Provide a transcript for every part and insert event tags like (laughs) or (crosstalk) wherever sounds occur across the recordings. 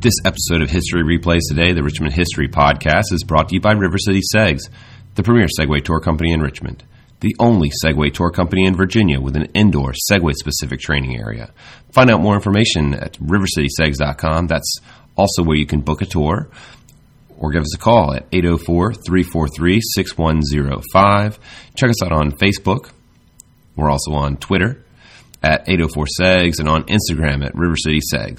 This episode of History Replays Today, the Richmond History Podcast, is brought to you by River City Segs, the premier Segway tour company in Richmond, the only Segway tour company in Virginia with an indoor Segway specific training area. Find out more information at rivercitysegs.com. That's also where you can book a tour or give us a call at 804 343 6105. Check us out on Facebook. We're also on Twitter at 804 Segs and on Instagram at River City Segs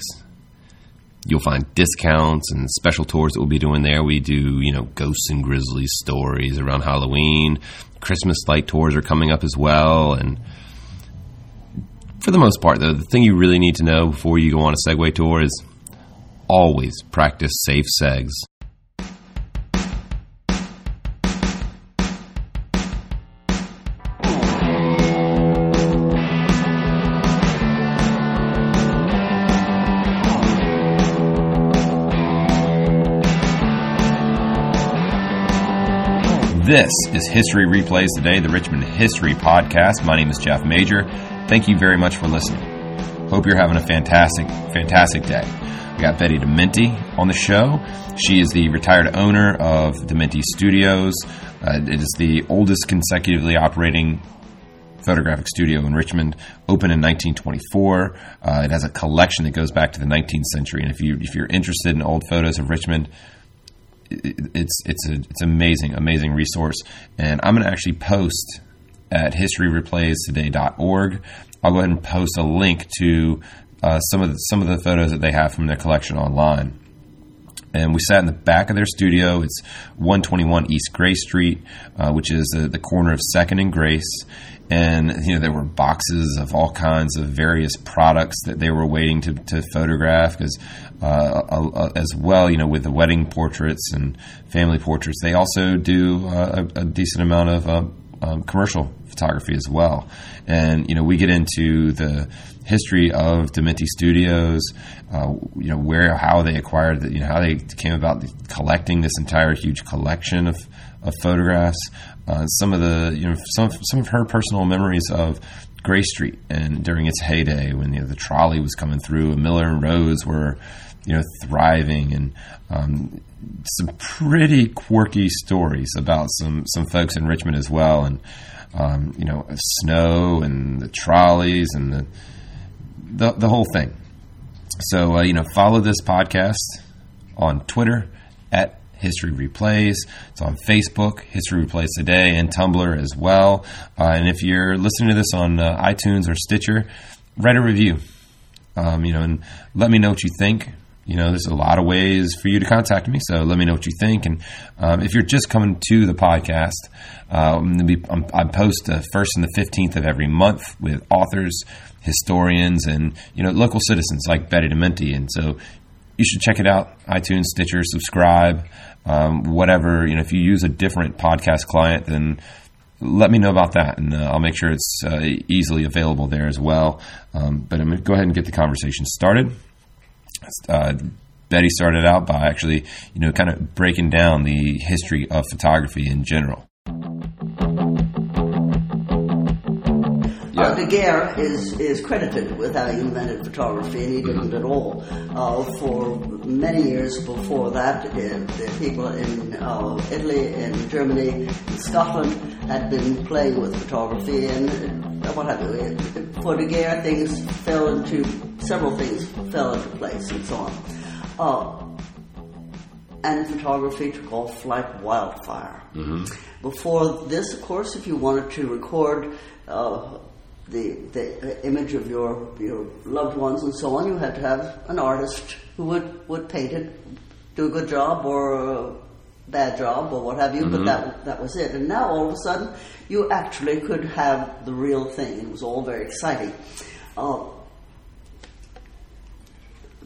you'll find discounts and special tours that we'll be doing there. We do, you know, ghosts and grizzlies stories around Halloween. Christmas light tours are coming up as well. And for the most part, though, the thing you really need to know before you go on a Segway tour is always practice safe segs. This is History Replays Today, the Richmond History Podcast. My name is Jeff Major. Thank you very much for listening. Hope you're having a fantastic, fantastic day. We got Betty Dementi on the show. She is the retired owner of Dementi Studios. Uh, it is the oldest consecutively operating photographic studio in Richmond, opened in 1924. Uh, it has a collection that goes back to the 19th century. And if you if you're interested in old photos of Richmond, it's it's a it's amazing amazing resource. And i'm going to actually post at historyreplaystoday.org i'll go ahead and post a link to uh, some of the, some of the photos that they have from their collection online and we sat in the back of their studio. It's 121 East Grace Street, uh, which is the, the corner of Second and Grace. And you know there were boxes of all kinds of various products that they were waiting to, to photograph because uh, uh, as well, you know, with the wedding portraits and family portraits, they also do uh, a, a, decent amount of uh, um, commercial photography as well. And you know, we get into the history of Dementi Studios, uh, you know, where how they acquired, the, you know, how they came about collecting this entire huge collection of, of photographs. Uh, some of the, you know, some some of her personal memories of Grace Street and during its heyday when you know, the trolley was coming through, and Miller and Rhoads were you know, thriving and um, some pretty quirky stories about some, some folks in Richmond as well. And, um, you know, snow and the trolleys and the, the, the whole thing. So, uh, you know, follow this podcast on Twitter at History Replays. It's on Facebook, History Replays Today, and Tumblr as well. Uh, and if you're listening to this on uh, iTunes or Stitcher, write a review. Um, you know, and let me know what you think you know, there's a lot of ways for you to contact me. So let me know what you think. And um, if you're just coming to the podcast, um, I post the first and the 15th of every month with authors, historians, and, you know, local citizens like Betty Dementi. And so you should check it out iTunes, Stitcher, subscribe, um, whatever. You know, if you use a different podcast client, then let me know about that, and uh, I'll make sure it's uh, easily available there as well. Um, but I'm going to go ahead and get the conversation started uh, Betty started out by actually, you know, kind of breaking down the history of photography in general. Uh, Daguerre is, is credited with having invented photography, and he didn't at all. Uh, for many years before that, uh, the people in uh, Italy, in Germany, in Scotland had been playing with photography, and what have you. For Daguerre, things fell into several things fell into place, and so on. Uh, and photography took off like wildfire. Mm-hmm. Before this, of course, if you wanted to record uh, the, the image of your, your loved ones and so on, you had to have an artist who would, would paint it, do a good job or a bad job or what have you, mm-hmm. but that, that was it. And now all of a sudden, you actually could have the real thing. It was all very exciting. Uh,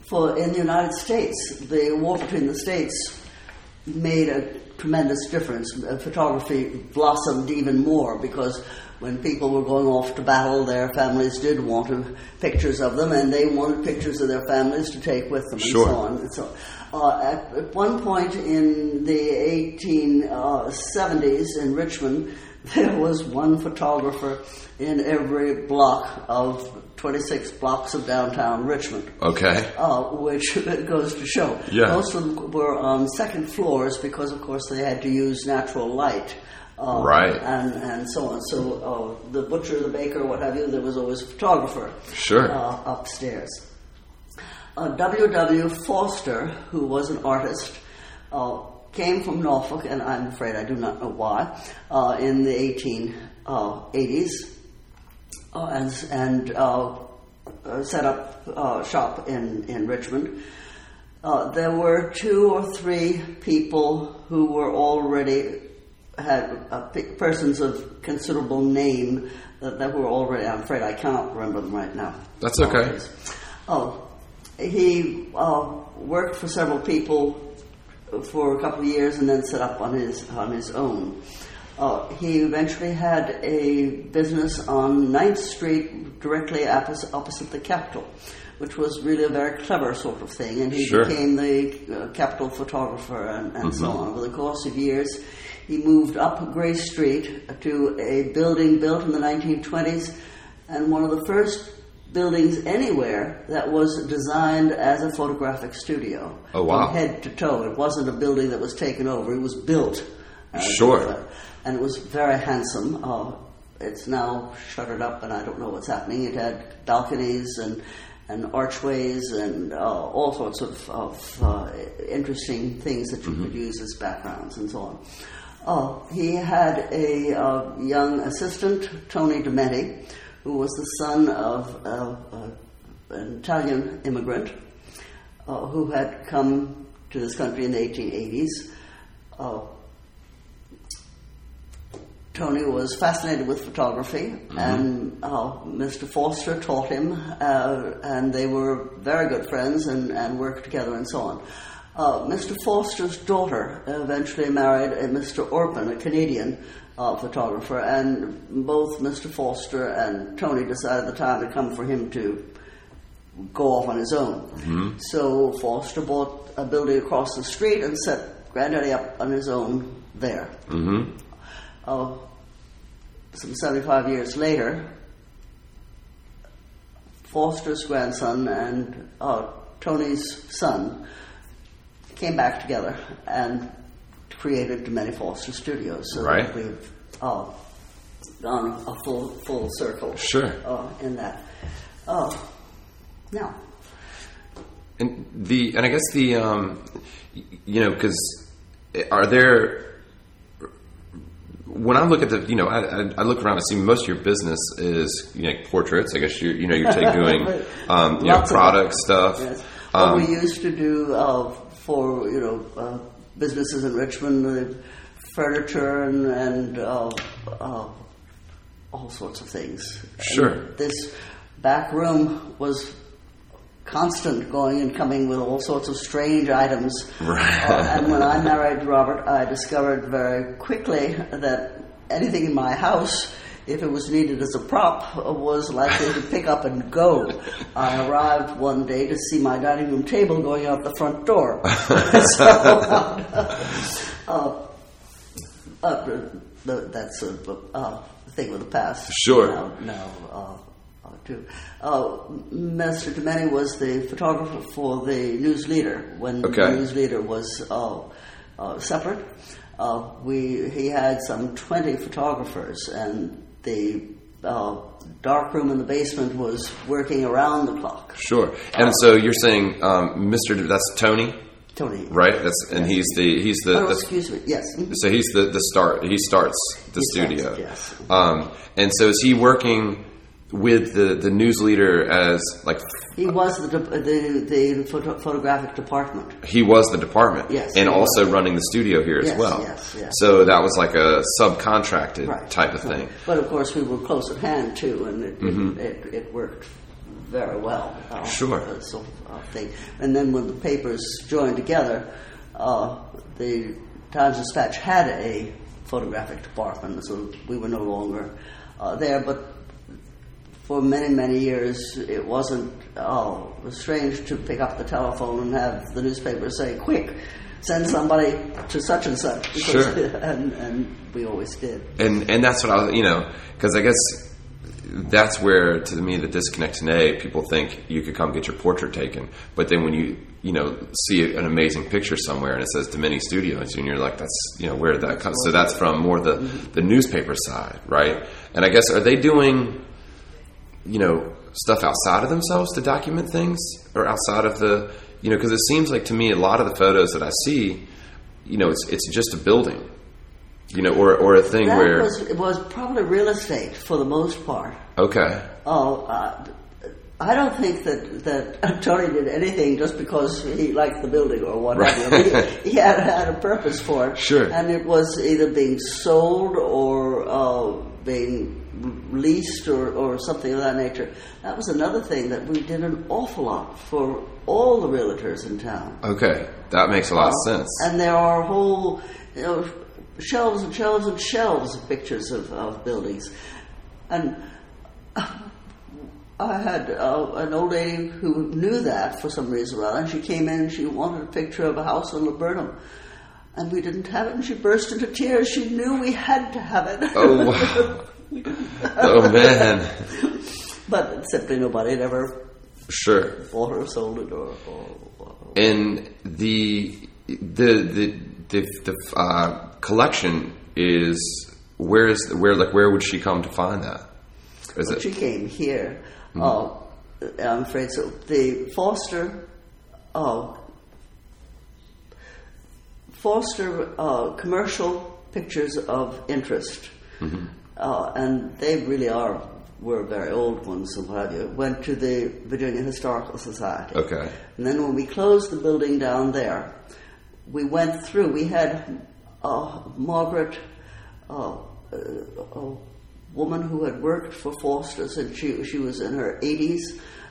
for in the United States, the war between the states made a tremendous difference. Photography blossomed even more because when people were going off to battle, their families did want to, pictures of them, and they wanted pictures of their families to take with them, sure. and so on. And so, uh, at, at, one point in the 1870s uh, in Richmond, there was one photographer in every block of 26 blocks of downtown Richmond. Okay. Uh, which goes to show. Yeah. Most of them were on second floors because, of course, they had to use natural light. Uh, Right. And, and so on. So uh, the butcher, the baker, what have you, there was always a photographer Sure. uh, upstairs. Uh, W.W. Foster, who was an artist, uh, came from Norfolk, and I'm afraid I do not know why, uh, in the 1880s, uh, and, and uh, uh, set up uh, shop in, in Richmond. Uh, there were two or three people who were already had uh, pe- persons of considerable name that, that were already. I'm afraid I cannot remember them right now. That's okay. Oh, he uh, worked for several people for a couple of years and then set up on his on his own. Uh, he eventually had a business on 9th Street, directly opposite, opposite the Capitol, which was really a very clever sort of thing. And he Sure. became the uh, Capitol photographer and, and so on. Over the course of years, he moved up Grace Street to a building built in the 1920s, and one of the first buildings anywhere that was designed as a photographic studio. Oh, wow. From head to toe. It wasn't a building that was taken over, it was built. as Sure. And it was very handsome. Uh, it's now shuttered up, and I don't know what's happening. It had balconies and and archways and uh, all sorts of, of uh, interesting things that you Mm-hmm. could use as backgrounds and so on. Uh, he had a uh, young assistant, Tony Dementi, who was the son of uh, uh, an Italian immigrant uh, who had come to this country in the 1880s. Uh, Tony was fascinated with photography, and uh, Mr. Foster taught him, uh, and they were very good friends and, and worked together and so on. Uh, Mr. Foster's daughter eventually married a Mr. Orpin, a Canadian uh, photographer, and both Mr. Foster and Tony decided the time had come for him to go off on his own. So Foster bought a building across the street and set Granddaddy up on his own there. Mm-hmm. Uh, some 75 years later, Foster's grandson and uh, Tony's son came back together and created Many Foster Studios. So Right. we've uh, gone a full full circle. Sure. Uh, in that. Uh, now, And the and I guess the um, you know because are there when I look at the you know I, I, I look around and see most of your business is you know portraits. I guess you you know you're take (laughs) doing um, you know product stuff. Yes. Um, we used to do uh, for you know uh, businesses in Richmond, uh, furniture and, and uh, uh, all sorts of things. Sure. And this back room was constant going and coming with all sorts of strange items. Right. Uh, and when I married Robert, I discovered very quickly that anything in my house, if it was needed as a prop, was likely to pick up and go. I arrived one day to see my dining room table going out the front door. (laughs) (laughs) so, uh, uh, the- that's a uh, thing with the past. Sure. Now, now uh, uh, too. Uh, Mr. Dementi was the photographer for the News Leader when Okay. the News Leader was uh, uh, separate. Uh, we he had some twenty photographers, and the uh, dark room in the basement was working around the clock. Sure. And so you're saying um, Mr. D- That's Tony, Tony, right? That's and he's the he's the, Oh, the excuse me. Yes. Mhm. so he's the the start. He starts the He starts, studio. yes. Um, and so is he working with the the news leader as like He was the de- the, the photo- photographic department. he was the department Yes, and he was. also running the studio here as well. yes, yes. So that was like a subcontracted right. type of right. thing. But of course, we were close at hand too, and it, it, it, it worked very well. Uh, Mm-hmm. Sure. uh, sort of uh, thing. And then when the papers joined together, uh, the Times Dispatch had a photographic department, so we were no longer uh, there. But for many, many years, it wasn't oh, it was strange to pick up the telephone and have the newspaper say, quick, send somebody to such and such. Because, (laughs) Sure. And, and we always did. and and that's what I was, you know, because I guess that's where to me the disconnect today. People think you could come get your portrait taken, but then when you you know see an amazing picture somewhere and it says Dementi Studios, and you're like, that's you know where that comes So that's from more the the newspaper side, right? And I guess are they doing you know stuff outside of themselves to document things or outside of the you know because it seems like to me a lot of the photos that I see, you know, it's it's just a building. You know, or, or a thing That where was, it was probably real estate for the most part. Okay. Oh, uh, I don't think that, that (laughs) Tony did anything just because he liked the building or whatever. you. (laughs) He, he had, had a purpose for it. Sure. And it was either being sold or uh, being leased or, or something of that nature. That was another thing that we did an awful lot for all the realtors in town. Okay. That makes a lot of sense. And there are whole you know, shelves and shelves and shelves of pictures of, of buildings. And (laughs) I had uh, an old lady who knew that for some reason or other, and she came in and she wanted a picture of a house in Laburnum. And we didn't have it, and she burst into tears. She knew we had to have it. Oh, (laughs) wow. Oh, man. (laughs) but simply nobody had ever Sure. bought or sold it or. or, or And the the the the, the uh, collection is where is where like where would she come to find that? Is When it she came here, Hmm. uh, I'm afraid so. The Foster, uh, Foster uh, commercial pictures of interest, Mm-hmm. Uh, and they really are were very old ones and what have you. Went to the Virginia Historical Society. okay? And then when we closed the building down there, we went through. We had uh, Margaret, uh, a woman who had worked for Foster's, and she she was in her 80s.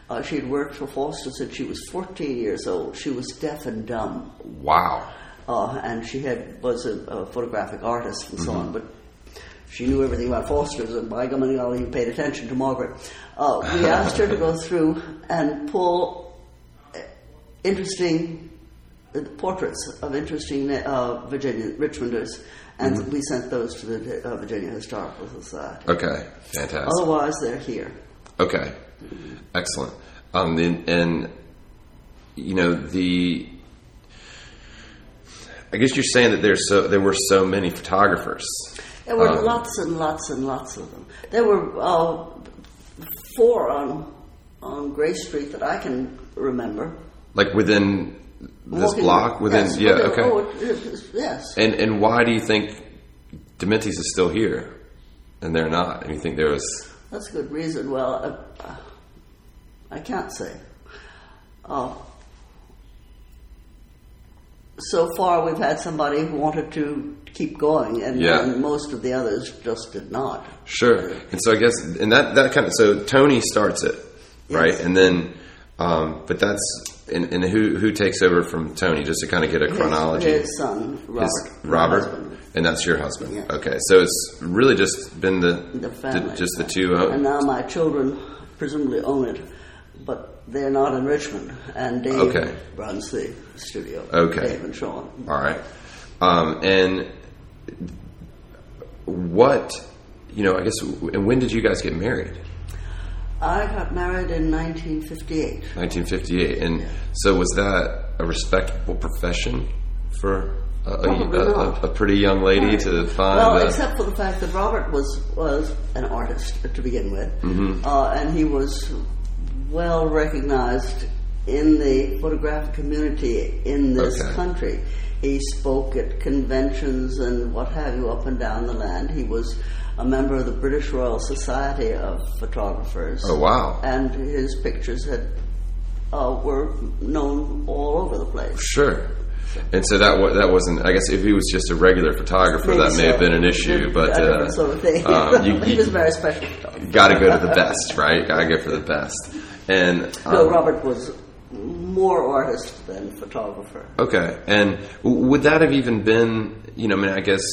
Uh, she had worked for Foster's since she was 14 years old. She was deaf and dumb, Wow. uh, and she had was a, a photographic artist and so on, but. She knew everything about Foster's, and by gum golly, golly, you paid attention to Margaret. Uh, we (laughs) asked her to go through and pull interesting uh, portraits of interesting uh, Virginia Richmonders, and we sent those to the uh, Virginia Historical Society. Okay. Fantastic. Otherwise, they're here. Okay, excellent. Um, and, and you know the, I guess you're saying that there's so there were so many photographers. There were Um, lots and lots and lots of them. There were uh, four on on Grace Street that I can remember. like within this Walking- block, within yes, yeah, okay. oh, yes. And and why do you think Dementi's is still here, and they're not? And you think there was That's a good reason. Well, uh, I can't say. Uh, so far, we've had somebody who wanted to keep going, and, Yeah. and most of the others just did not. Sure. And so I guess, and that, that kind of, so Tony starts it, right? And then, um, but that's, and, and who, who takes over from Tony, just to kind of get a His- chronology? His, son, Robert. His- Robert? And that's your husband. Yeah. Okay. So it's really just been the, the family. just the two. Uh, And now my children presumably own it, but they're not in Richmond. And Dave Okay. runs the studio. Okay. Dave and Sean. all right. Um, and what, you know, I guess, and when did you guys get married? I got married in 1958. 1958. And so was that a respectable profession for a, a, a, pretty young lady to find? Well, a- except for the fact that Robert was was an artist to begin with, Mm-hmm. uh, and he was well recognized in the photographic community in this Okay. country. He spoke at conventions and what have you up and down the land. He was a member of the British Royal Society of Photographers. Oh, wow. And his pictures had uh, were known all over the place. Sure. And so that that wasn't. I guess if he was just a regular photographer, Maybe that may so. have been an issue. But uh, sort of thing. um, you, (laughs) he was very special got to go to the best, right? Got to go for the best. And No, um, Robert was more artist than photographer. okay. And would that have even been? You know, I mean, I guess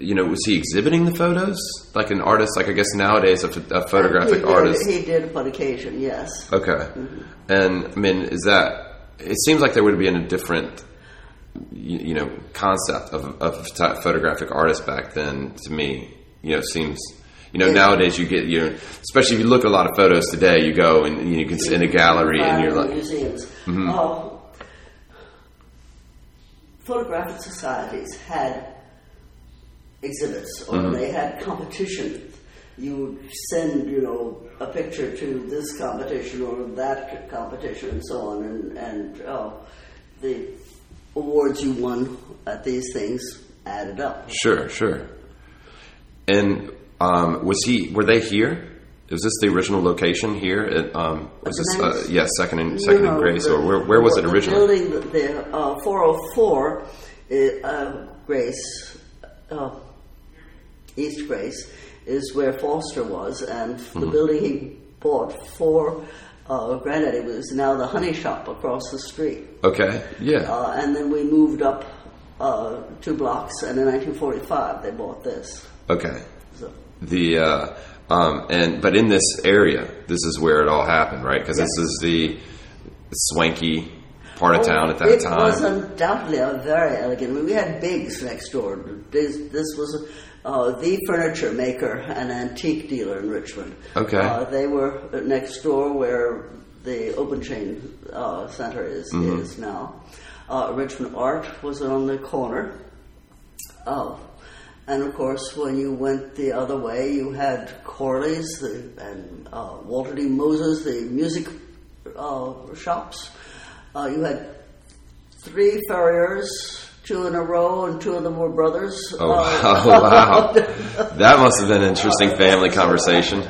you know, was he exhibiting the photos like an artist? Like I guess nowadays a, ph- a photographic he did, artist. He did upon occasion, yes. Okay, and I mean, is that? It seems like there would have been a different, you, you know, concept of of a photographic artist back then. To me, you know, it seems. You know, Yeah. nowadays you get you, know, especially if you look at a lot of photos today. You go and you can sit in a gallery and you're like, museums. Uh, photographic societies had exhibits or they had competitions. You would send, you know, a picture to this competition or that competition and so on, and, and uh, the awards you won at these things added up. Sure, sure. And um, was he? Were they here? Is this the original location here? At, um, was this? Uh, Manx? yeah, second and second No, and Grace, the- or where, where was it the originally? building, the uh, 404 uh, Grace, uh, East Grace, is where Foster was, and the Mm-hmm. building he bought for uh, Granddaddy was now the honey shop across the street. Okay, yeah, Uh, and then we moved up uh, two blocks, and in 1945 they bought this. okay. So, The uh, um, and but in this area, this is where it all happened, right? Because this is the swanky part of town at that Oh, it time. was undoubtedly a very elegant. I mean, we had Biggs next door. This, this was uh, the furniture maker and antique dealer in Richmond. Okay. Uh, they were next door where the Open Chain uh, Center is, Mm-hmm. is now. Uh, Richmond Art was on the corner. Oh. And of course, when you went the other way, you had Corley's the, and uh, Walter D. Moses, the music uh, shops. Uh, you had three furriers, two in a row, and two of them were brothers. Oh, Uh, (laughs) wow. (laughs) that must have been an interesting family conversation.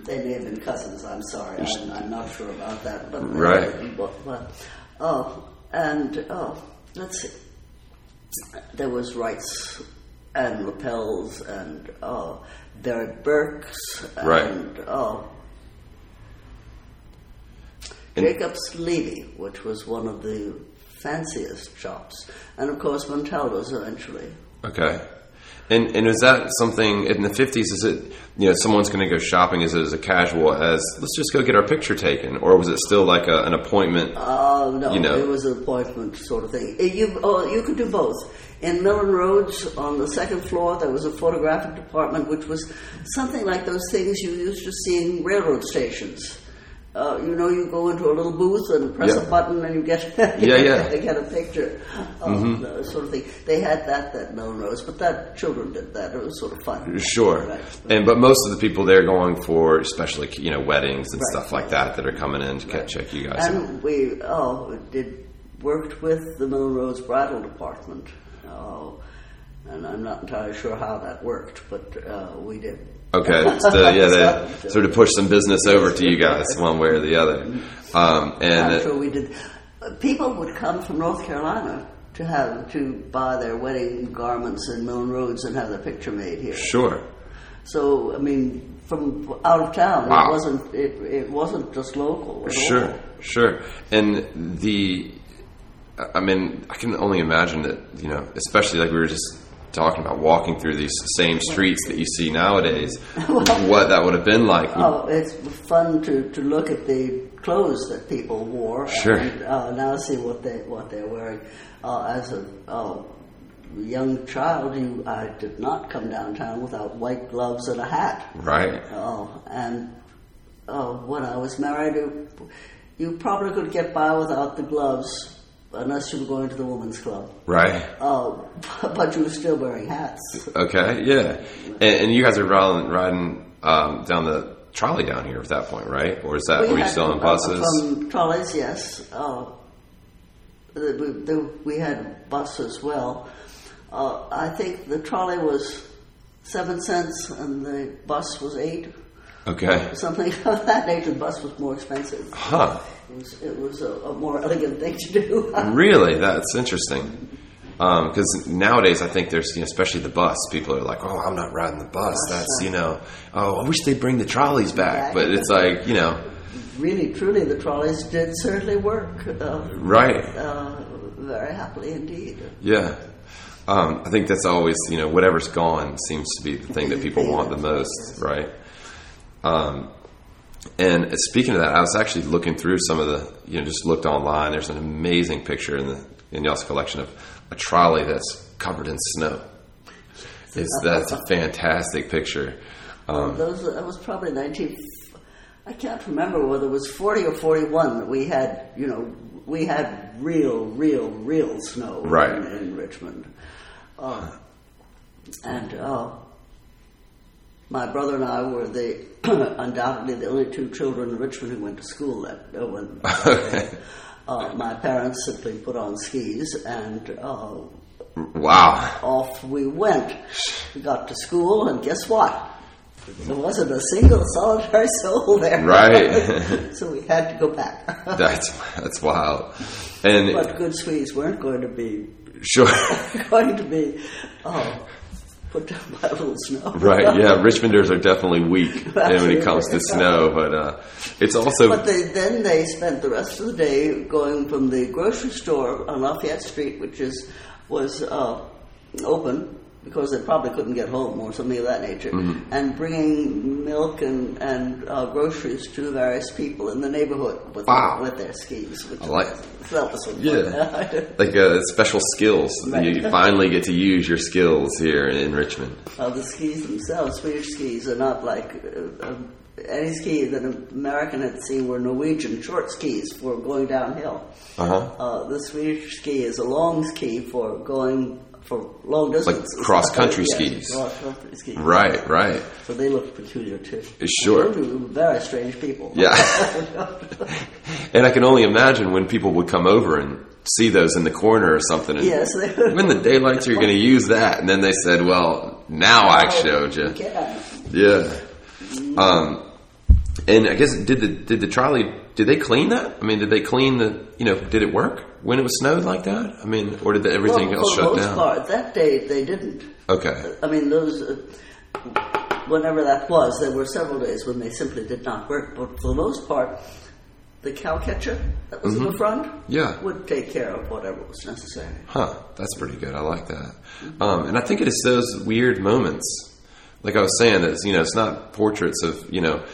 They may have been cousins. I'm sorry, I'm, I'm not sure about that. But Right. But, but, oh, and oh, let's see. There was Wrights and lapels and uh, Barrett Burks and Right. uh, And- Jacobs Levy, which was one of the fanciest shops, and of course Montaldo's eventually. Okay. And and is that something in the fifties? Is it you know someone's going to go shopping? Is it as a casual as let's just go get our picture taken, or was it still like a, an appointment? Uh, no, You know. it was an appointment sort of thing. You, oh, you could do both. In Miller & Rhoads, on the second floor, there was a photographic department, which was something like those things you used to see in railroad stations. Uh, you know, you go into a little booth and press Yeah. a button and you get (laughs) Yeah, yeah. get a picture of Mm-hmm. the sort of thing. They had that at Miller & Rhoads, but that children did that. It was sort of fun. Sure. Right. And but most of the people there going for especially you know weddings and Right. stuff like that that are coming in to ca- check you guys out. And we oh did worked with the Miller & Rhoads Bridal Department. Oh, and I'm not entirely sure how that worked, but uh, we did. Okay, to, (laughs) yeah, they sort of push some business over to you guys one way or the other. Um, and I'm sure we did. People would come from North Carolina to have to buy their wedding garments in Miller & Rhoads and have their picture made here. sure, So I mean, from out of town, Wow. it wasn't it, it wasn't just local. Sure, all. sure. And the, I mean, I can only imagine that, you know, especially like we were just talking about walking through these same streets that you see nowadays, (laughs) what that would have been like. Oh, it's fun to, to look at the clothes that people wore Sure. and uh, now see what they what they're wearing. Uh, as a uh, young child, you I did not come downtown without white gloves and a hat. Right. Oh, and uh, when I was married, you, you probably could get by without the gloves unless you were going to the women's club. Right. Uh, (laughs) but you were still wearing hats. Okay. Yeah. And, and you guys are riding, riding um, down the trolley down here at that point, right? Or is that were you still on buses? From trolleys, yes. Uh, we, the, we had bus as well. Uh, I think the trolley was seven cents and the bus was eight, Okay. something (laughs) of that nature. The bus was more expensive. Huh. It was, it was a, a more elegant thing to do. (laughs) Really? That's interesting. Because nowadays, I think there's, you know, especially the bus, people are like, "Oh, I'm not riding the bus." That's, you know, oh, I wish they'd bring the trolleys back. But it's like, you know, really, truly, the trolleys did certainly work uh, right? uh, very happily indeed. Yeah. Um, I think that's always, you know, whatever's gone seems to be the thing that people want the (laughs) most, right? Um, and speaking of that, I was actually looking through some of the, you know, just looked online. There's an amazing picture in the in y'all's collection of a trolley that's covered in snow. It's that's a fantastic picture. Um, Those that was probably nineteen. I can't remember whether it was forty or forty-one that we had. You know, we had real, real, real snow Right. in, in Richmond, uh, and uh, my brother and I were the (clears throat) undoubtedly the only two children in Richmond who went to school that uh, when. (laughs) Uh, my parents simply put on skis and uh, wow. off we went. We got to school, and guess what? There wasn't a single solitary (laughs) soul there. Right. (laughs) so we had to go back. That's that's wild. And but good Swedes weren't going to be sure. going to be uh, put down (laughs) by a little snow. Right, yeah, (laughs) Richmonders are definitely weak (laughs) when it comes to snow, but uh, it's also But they, then they spent the rest of the day going from the grocery store on Lafayette Street, which is was uh, open because they probably couldn't get home or something of that nature, Mm-hmm. and bringing milk and, and uh, groceries to various people in the neighborhood with, Wow. with their skis. Which I like- that was Yeah. (laughs) like uh, special skills. Right. You finally get to use your skills here in Richmond. Uh, the skis themselves, Swedish skis, are not like uh, uh, any ski that an American had seen were Norwegian short skis for going downhill. Uh-huh. Uh, the Swedish ski is a long ski for going for long distances. cross-country Yes, skis. Cross-country skis. Right, right. So they look peculiar too. Sure. Very strange people. Yeah. (laughs) and I can only imagine when people would come over and see those in the corner or something. And Yes. When the daylights are going to use that, and then they said, "Well, now I showed you." Yeah. Yeah. Um, and I guess did the did the trolley did they clean that? I mean, did they clean the you know did it work when it was snowed like that? I mean, or did the, everything well, else for shut the most down? part, that day they didn't. Okay. I mean, those, uh, whenever that was, there were several days when they simply did not work. But for the most part, the cow catcher that was in the front Mm-hmm. Yeah. would take care of whatever was necessary. Huh. That's pretty good. I like that. Um, and I think it is those weird moments. Like I was saying, that you know, it's not portraits of you know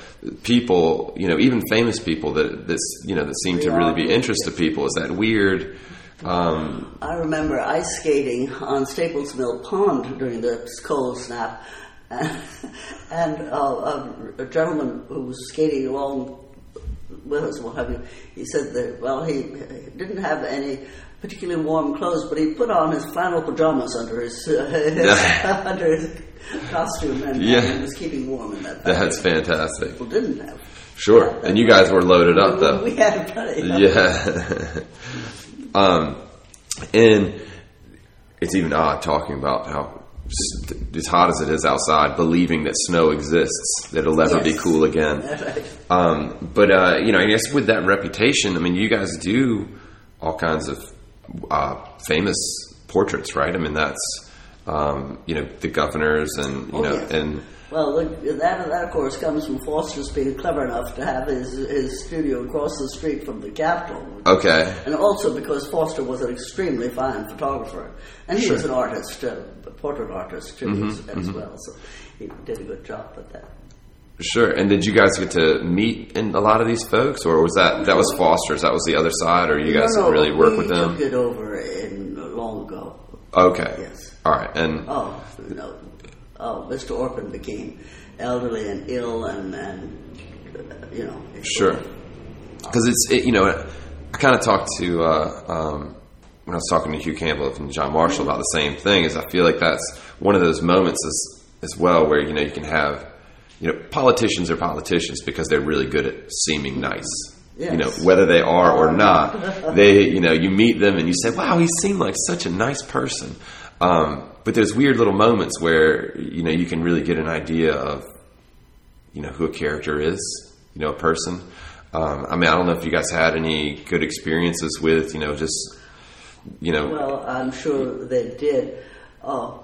people, you know, even famous people that that's you know that seem to really be interest to people. Is that weird? Um, I remember ice skating on Staples Mill Pond during the cold snap, (laughs) and uh, a, a gentleman who was skating along with what have you, he said that, well, he didn't have any particularly warm clothes, but he put on his flannel pajamas under his, uh, his (laughs) under his costume, and, Yeah. he was keeping warm in that. that's fantastic. People didn't have. Sure. And you guys were loaded up though. (laughs) We had plenty. Yeah. (laughs) um, and it's even odd talking about how as hot as it is outside, believing that snow exists, that it'll ever be cool again. (laughs) Right. Um, but uh, you know, I guess with that reputation, I mean, you guys do all kinds of uh, famous portraits, right? I mean, that's um, you know the governors and you Oh, know yes. and Well, look, that, that of course comes from Foster's being clever enough to have his, his studio across the street from the Capitol. okay, And also because Foster was an extremely fine photographer. And he was an artist, uh, portrait artist too, as, as well. So he did a good job with that. sure. And did you guys get to meet in a lot of these folks, or was that that was Foster's? That was the other side, or you guys no, no, really work with them? took it over in long ago. Okay. Yes. All right. And Oh, no. Oh, Mr. Orpin became elderly and ill and, and uh, you know. Sure. Because it's it, you know I kind of talked to uh, um, when I was talking to Hugh Campbell and John Marshall about the same thing. Is I feel like that's one of those moments as as well where you know you can have you know politicians are politicians because they're really good at seeming nice. You know whether they are or not, they you know you meet them and you say, "Wow, he seemed like such a nice person." Um, but there's weird little moments where you know you can really get an idea of you know who a character is, you know, a person. Um, I mean, I don't know if you guys had any good experiences with, you know, just, you know, Well, I'm sure they did. Uh,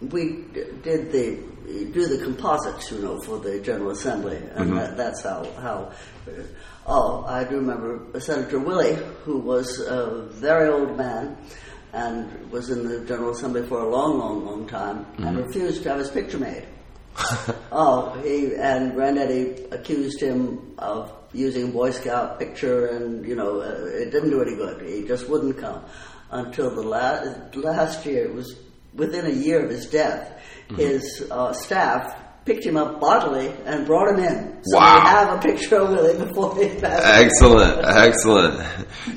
we did the do the composites, you know, for the General Assembly, and that, that's how how. Uh, oh, I do remember Senator Willey, who was a very old man and was in the General Assembly for a long, long, long time, and refused to have his picture made. (laughs) oh, he and Granddaddy accused him of using Boy Scout picture, and you know uh, it didn't do any good. He just wouldn't come until the last last year. It was within a year of his death. His uh, staff picked him up bodily and brought him in. So Wow. we have a picture of him (laughs) before he passed. Excellent, excellent.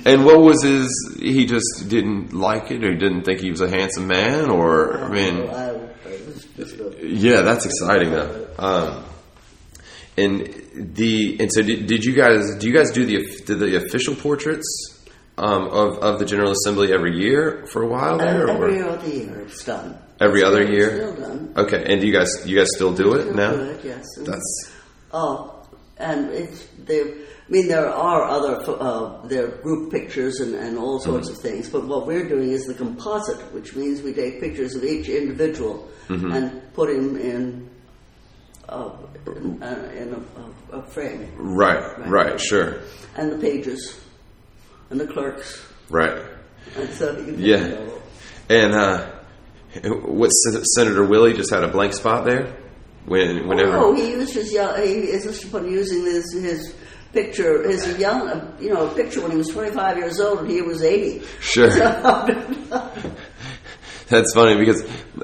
And what was his? He just didn't like it, or didn't think he was a handsome man, or I mean, I- was just a- yeah, that's exciting though. Um, and the and so did, did you guys do you guys do the did the official portraits um, of of the General Assembly every year for a while there, Every or other year it's done. Every other Still- year? Still done. okay? And do you guys you guys still do it Still now? do it, yes. And- That's Oh, and it's they. I mean, there are other uh, there are group pictures and, and all sorts of things. But what we're doing is the composite, which means we take pictures of each individual and put him in uh, in, uh, in a, a, a frame, right, right, sure, and the pages, and the clerks, right. and so you can, Yeah. know, And uh, what Sen- Senator Willey just had a blank spot there when whenever. Oh, he used his young. He insisted upon using his his picture, his young, you know, picture when he was twenty five years old and he was eighty. Sure. (laughs) (laughs) That's funny because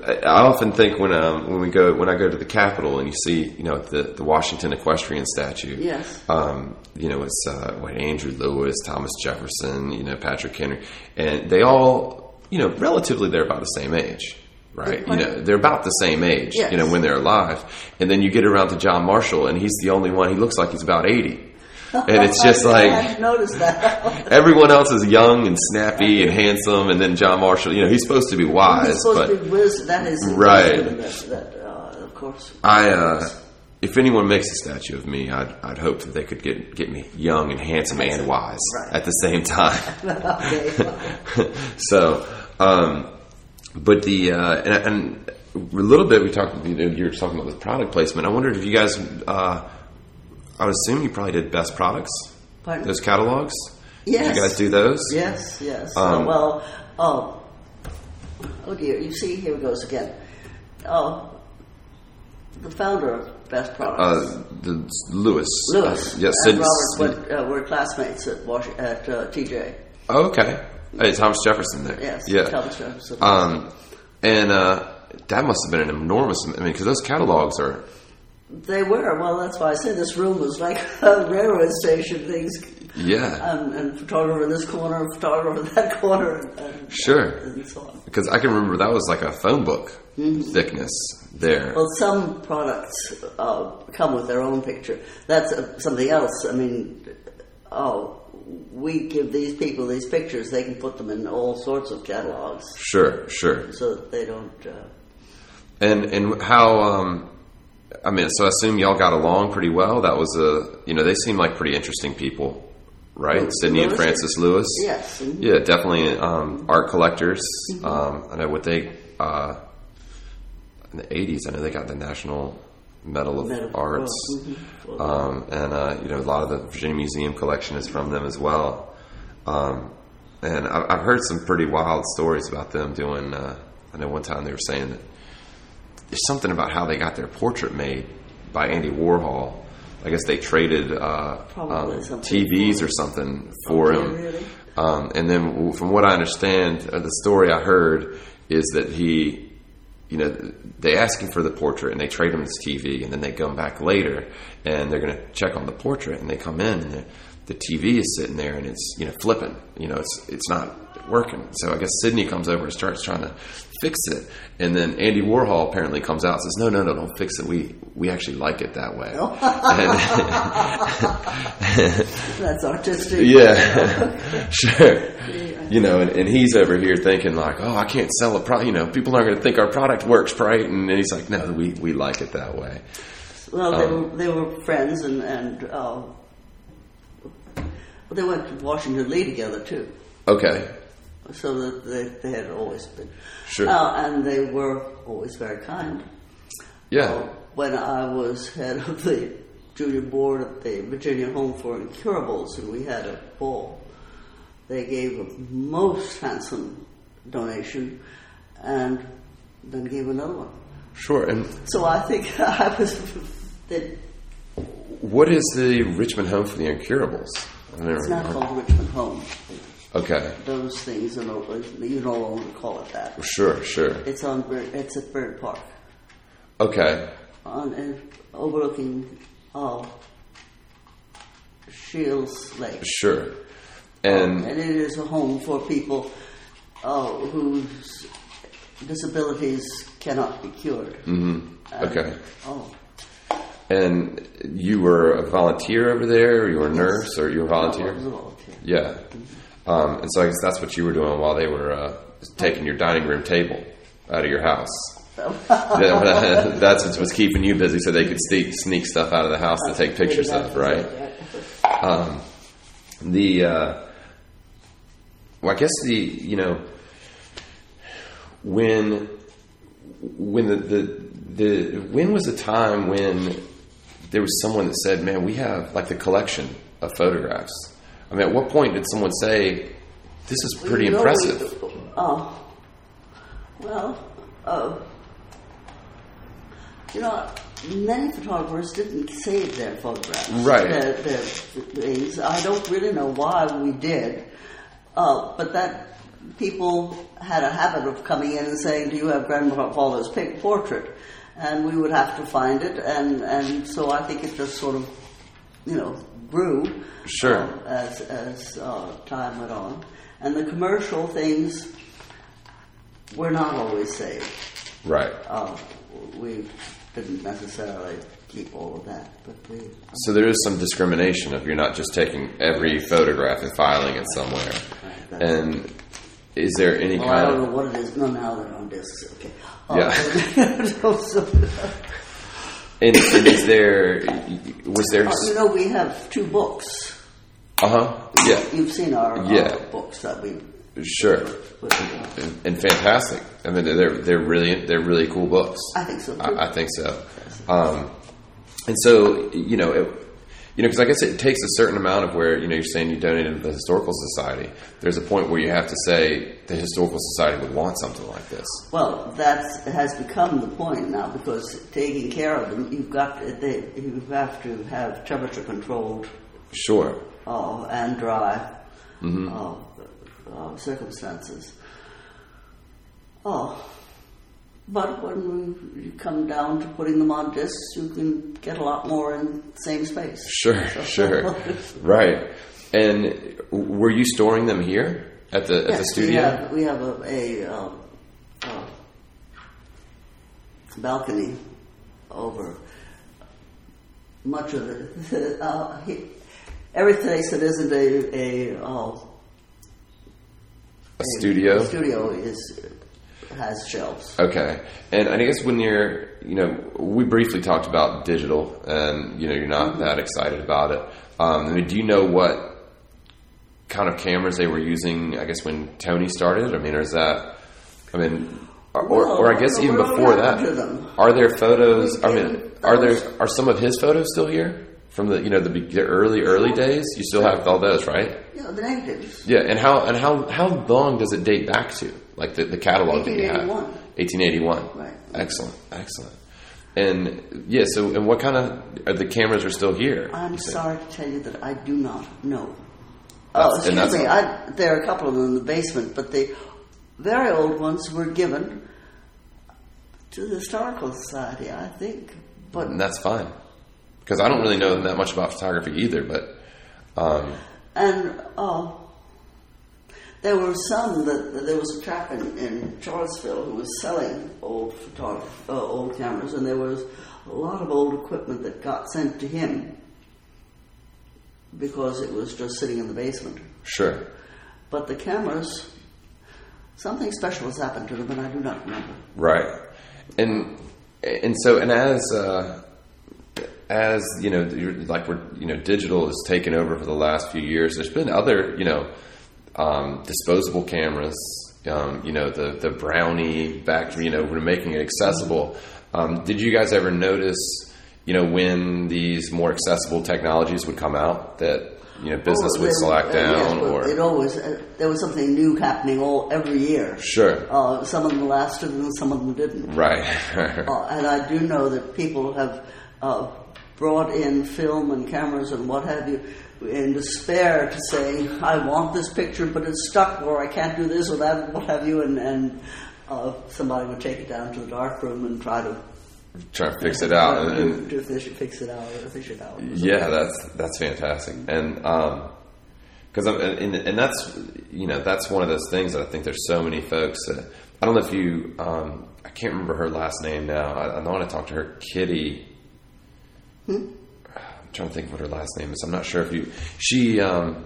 I often think when um, when we go when I go to the Capitol and you see you know the the Washington equestrian statue. Yes. Um, you know it's uh, what Andrew Lewis, Thomas Jefferson, you know Patrick Henry, and they all you know relatively they're about the same age. Right, you know they're about the same age. Yes. You know when they're alive, and then you get around to John Marshall, and he's the only one. He looks like he's about eighty, and it's just (laughs) like hadn't noticed that. Everyone else is young and snappy and handsome, and then John Marshall, you know, he's supposed to be wise, He's supposed but to be wisdom. That is Right. That uh, of course. I, uh, if anyone makes a statue of me, I'd, I'd hope that they could get get me young and handsome and wise Right. at the same time. (laughs) (laughs) so, um, but the uh, and, and a little bit we talked. You, know, you were talking about the product placement. I wondered if you guys. Uh, I would assume you probably did best products. Pardon? Those catalogs. Yes. Did you guys do those? Yes, yes. Um, Uh, well, oh, oh dear. You see, here it goes again. Oh, the founder of Best Products. Uh, the Lewis. Lewis Uh, yes, and Sid- Robert went, uh, were classmates at Wash- at uh, TJ. Oh, okay. Hey, Thomas Jefferson there. Yes, Yeah. Thomas Jefferson. Um, and uh, that must have been an enormous. I mean, because those catalogs are. They were. Well, that's why I said this room was like (laughs) a railroad station. Things Yeah. and, and photographer in this corner, photographer in that (laughs) corner, and, and, Sure. and so on. Because I can remember that was like a phone book thickness there. Well, some products uh, come with their own picture. That's uh, something else. I mean, oh, we give these people these pictures. They can put them in all sorts of catalogs, Sure, sure. so that they don't. Uh, And and how? Um, I mean, so I assume y'all got along pretty well. That was a you know they seem like pretty interesting people, right? Lewis- Sydney and Lewis? Frances Lewis. yes. mhm. Yeah, definitely um, art collectors. Um, I know what they uh, in the '80s. I know they got the National Medal of Medal Arts, Mhm. um, and uh, you know a lot of the Virginia Museum collection is from them as well. Um, and I've, I've heard some pretty wild stories about them doing. Uh, I know one time they were saying that there's something about how they got their portrait made by Andy Warhol. I guess they traded uh, um, TVs or something for Okay, him. really? Um, and then, from what I understand, uh, the story I heard is that he, you know, they ask him for the portrait and they trade him his TV, and then they come back later and they're going to check on the portrait, and they come in and the- the TV is sitting there and it's you know flipping, you know, it's it's not working. So I guess Sydney comes over and starts trying to fix it, and then Andy Warhol apparently comes out and says, "No, no, no, don't fix it. We we actually like it that way." (laughs) That's artistic. yeah, (laughs) sure. You know, and, and he's over here thinking like, "Oh, I can't sell a product. You know, people aren't going to think our product works right." And he's like, "No, we, we like it that way." Well, they, Um, were, they were friends, and and uh, well, they went to Washington Lee together too. Okay, so that they, they had always been. Sure. Uh, and they were always very kind. Yeah. Uh, when I was head of the junior board at the Virginia Home for Incurables, and we had a ball, they gave a most handsome donation, and then gave another one. Sure. And So I think (laughs) I was. That what is the Richmond Home for the Incurables? It's not called Richmond Home. Okay. Those things no, you no longer call it that. Sure. Sure. It's on. Bird- It's at Byrd Park, Okay. on and overlooking uh, Shields Lake. Sure. And and it is a home for people uh, whose disabilities cannot be cured. mm-hmm. And- okay. Oh, And you were a volunteer over there, or you were a nurse, or you were a I volunteer? was a volunteer. Yeah. Um, and so I guess that's what you were doing while they were uh, taking your dining room table out of your house. (laughs) That- (laughs) that's what's keeping you busy, so they could sneak, sneak stuff out of the house to take pictures of, right? (laughs) Um, the uh, well, I guess the you know when when the, the the when was the time when there was someone that said, "Man, we have like the collection of photographs." I mean, at what point did someone say, "This is pretty impressive"? we- Oh, well, uh, you know, many photographers didn't save their photographs. Right. Their, their things. I don't really know why we did, uh, but that people had a habit of coming in and saying, "Do you have grandfather's portrait?" And we would have to find it, and and so I think it just sort of, you know, grew. Sure. uh, as as uh, time went on, and the commercial things were not always saved. Right. Uh, we didn't necessarily keep all of that, but we. So there is some discrimination if you're not just taking every photograph and filing it somewhere. And is there any Well, I kind don't of know what it is. No, now they're on discs. Okay. Yeah. (laughs) so, so, and, and is there was there uh, you know, we have two books. uh huh yeah You've seen our uh, Yeah. books that we sure and, and fantastic. I mean they're they're really they're really cool books. I think so. I, I think so. Um, and so you know. It, you know, because I guess it takes a certain amount of where you know you're saying you donated to the historical society. There's a point where you have to say the historical society would want something like this. Well, that has become the point now because taking care of them, you've got to, they, you have to have temperature controlled Sure. uh, and dry Mm-hmm. uh, circumstances. Oh, but when you come down to putting them on discs, you can get a lot more in the same space. Sure, (laughs) sure. (laughs) right. And were you storing them here at the at the studio? We have, we have a, a uh, uh, balcony over much of it. (laughs) Uh, he, every place that isn't a, a, uh, a studio. studio is has shelves. Okay. And I guess when you're, you know, we briefly talked about digital, and you know, you're not that excited about it. Um, I mean, do you know what kind of cameras they were using? I guess when Tony started. I mean, or is that? I mean, or, or, or I guess even before that, are there photos? I mean, are there are some of his photos still here from the you know the, the early early days? You still have all those, right? Know, the negatives. Yeah, and how and how how long does it date back to? Like the, the catalog that you have? 1881. 1881. Right. Excellent, excellent. And yeah, so and what kind of are the cameras are still here? I'm sorry to tell you that I do not know. Oh, excuse me. I, there are a couple of them in the basement, but the very old ones were given to the Historical Society, I think. But And that's fine because I don't really know that much about photography either. But um, and oh, there were some that there was a chap in, in Charlottesville who was selling old photograph, uh, old cameras, and there was a lot of old equipment that got sent to him because it was just sitting in the basement. sure, But the cameras, something special has happened to them, and I do not remember. right, and and so and as uh, as you know, like we're you know, digital has taken over for the last few years. There's been other you know um, disposable cameras. Um, you know the the brownie back. You know we're making it accessible. Um, did you guys ever notice? You know when these more accessible technologies would come out that you know business Oh, would slack uh, down yes, or it always uh, there was something new happening all every year. sure Uh, some of them lasted and some of them didn't. right (laughs) Uh, and I do know that people have uh, brought in film and cameras and what have you in despair to say, I want this picture, but it's stuck, or I can't do this or that, what have you, and, and uh, somebody would take it down to the dark room and try to try to fix it out and, and do fish, fix it out or fish it out. Yeah, that's that's fantastic, and because I'm and, and that's you know that's one of those things that I think there's so many folks that I don't know if you um, I can't remember her last name now. I, I know I talked to her, Kitty. I'm trying to think of what her last name is. I'm not sure if you she. Um,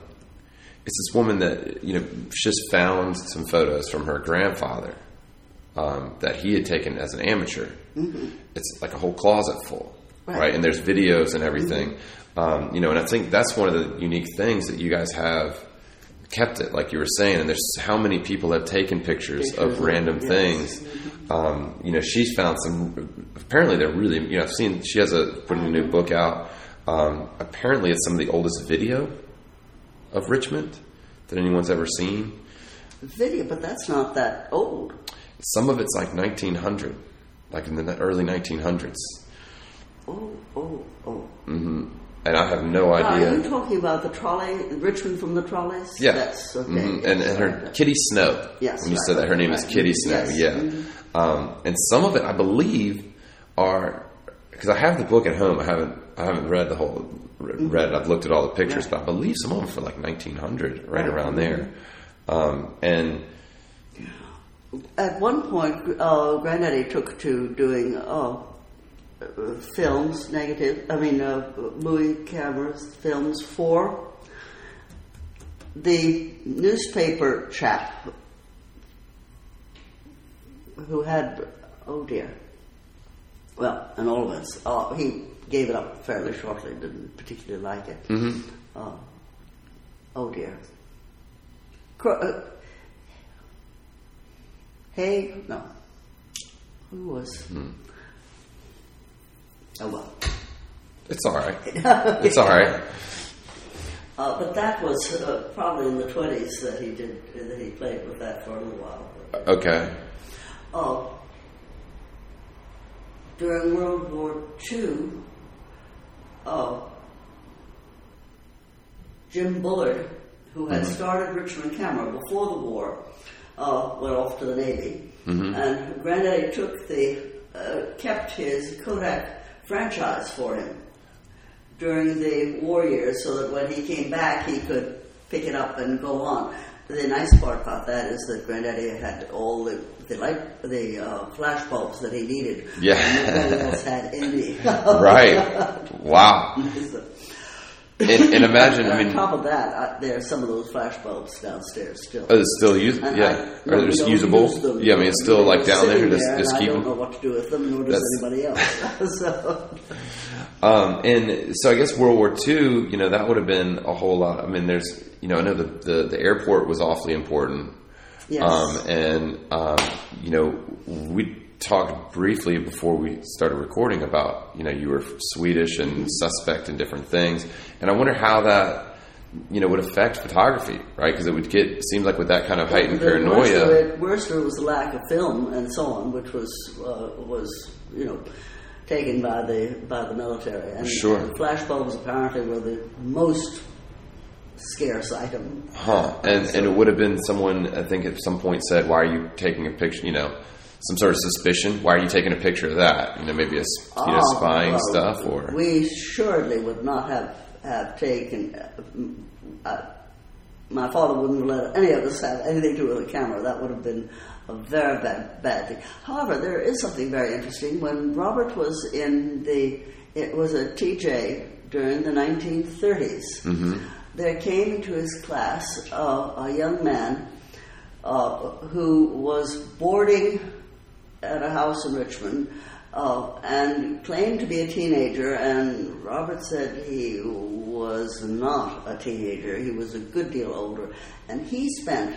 it's this woman that you know just found some photos from her grandfather um, that he had taken as an amateur. It's like a whole closet full, right? Right. And there's videos and everything. Um, you know, and I think that's one of the unique things that you guys have kept it, like you were saying. And there's how many people have taken pictures, Pictures of random yes. things. Um, you know, she's found some. Apparently, they're really. You know, I've seen she has a putting a new book out. Um, apparently, it's some of the oldest video of Richmond that anyone's ever seen. Video, but that's not that old. Some of it's like 1900, like in the early 1900s, Oh, oh, oh. And I have no idea. Are you talking about the trolley, Richmond from the trolleys? Yeah, That's okay. Mhm. yes, and, and her right. Kitty Snow. Yes, when you right, said that, her right, name is. Kitty Snow. Yes. Yeah, Mhm. um, and some of it, I believe, are because I have the book at home. I haven't I haven't read the whole read it. I've looked at all the pictures, Right. but I believe some of them for like 1900, right, Right. around there. Um, and At one point, uh, Granddaddy took to doing uh, films, negative, I mean, uh, movie cameras, films for the newspaper chap who had, oh dear, well, and all of us, uh, he gave it up fairly shortly, didn't particularly like it. Uh, oh dear. Cro- uh, Hey, no. Who was? Oh well. it's all right. (laughs) It's all right. Uh, but that was uh, probably in the twenties that he did that he played with that for a little while. Okay. Oh, during World War II, oh, Jim Bullard, who had started Richmond Camera before the war, uh, went off to the Navy, and Granddaddy took the uh, kept his Kodak franchise for him during the war years, so that when he came back, he could pick it up and go on. The nice part about that is that Granddaddy had all the the light, the uh, flash bulbs that he needed. Yeah. and nobody else had any. (laughs) Right. Wow. (laughs) And, and (laughs) imagine, I on top of that, I, there are some of those flash bulbs downstairs still. oh, it's still use, yeah, I- or no, they're just usable. them. Yeah, I mean, it's still like down there, Sitting just there, just keep I don't them. know what to do with them, nor does That's- anybody else. (laughs) (laughs) so, Um, and so I guess World War II, you know, that would have been a whole lot. I mean, there's, you know, I know the the, the airport was awfully important. yes. Um, and um, you know, we talked briefly before we started recording about you know you were Swedish and suspect in different things, and I wonder how that you know would affect photography, right? Because it would get seems like with that kind of heightened The Worst of, paranoia. it, worst of it was the lack of film and so on, which was uh, was you know taken by the by the military. And Sure. the flash bulbs apparently were the most scarce item. Huh. And and it would have been someone I think at some point said, "Why are you taking a picture?" You know, some sort of suspicion. Why are you taking a picture of that? You know, maybe a you know Ah, spying well, stuff or we surely would not have have taken. Uh, uh, my father wouldn't let any of us have anything to do with a camera. That would have been a very bad bad thing. However, there is something very interesting. When Robert was in the, it was a TJ during the 1930s. There came into his class uh, a young man uh, who was boarding at a house in Richmond, uh, and claimed to be a teenager. And Robert said he was not a teenager; he was a good deal older, and he spent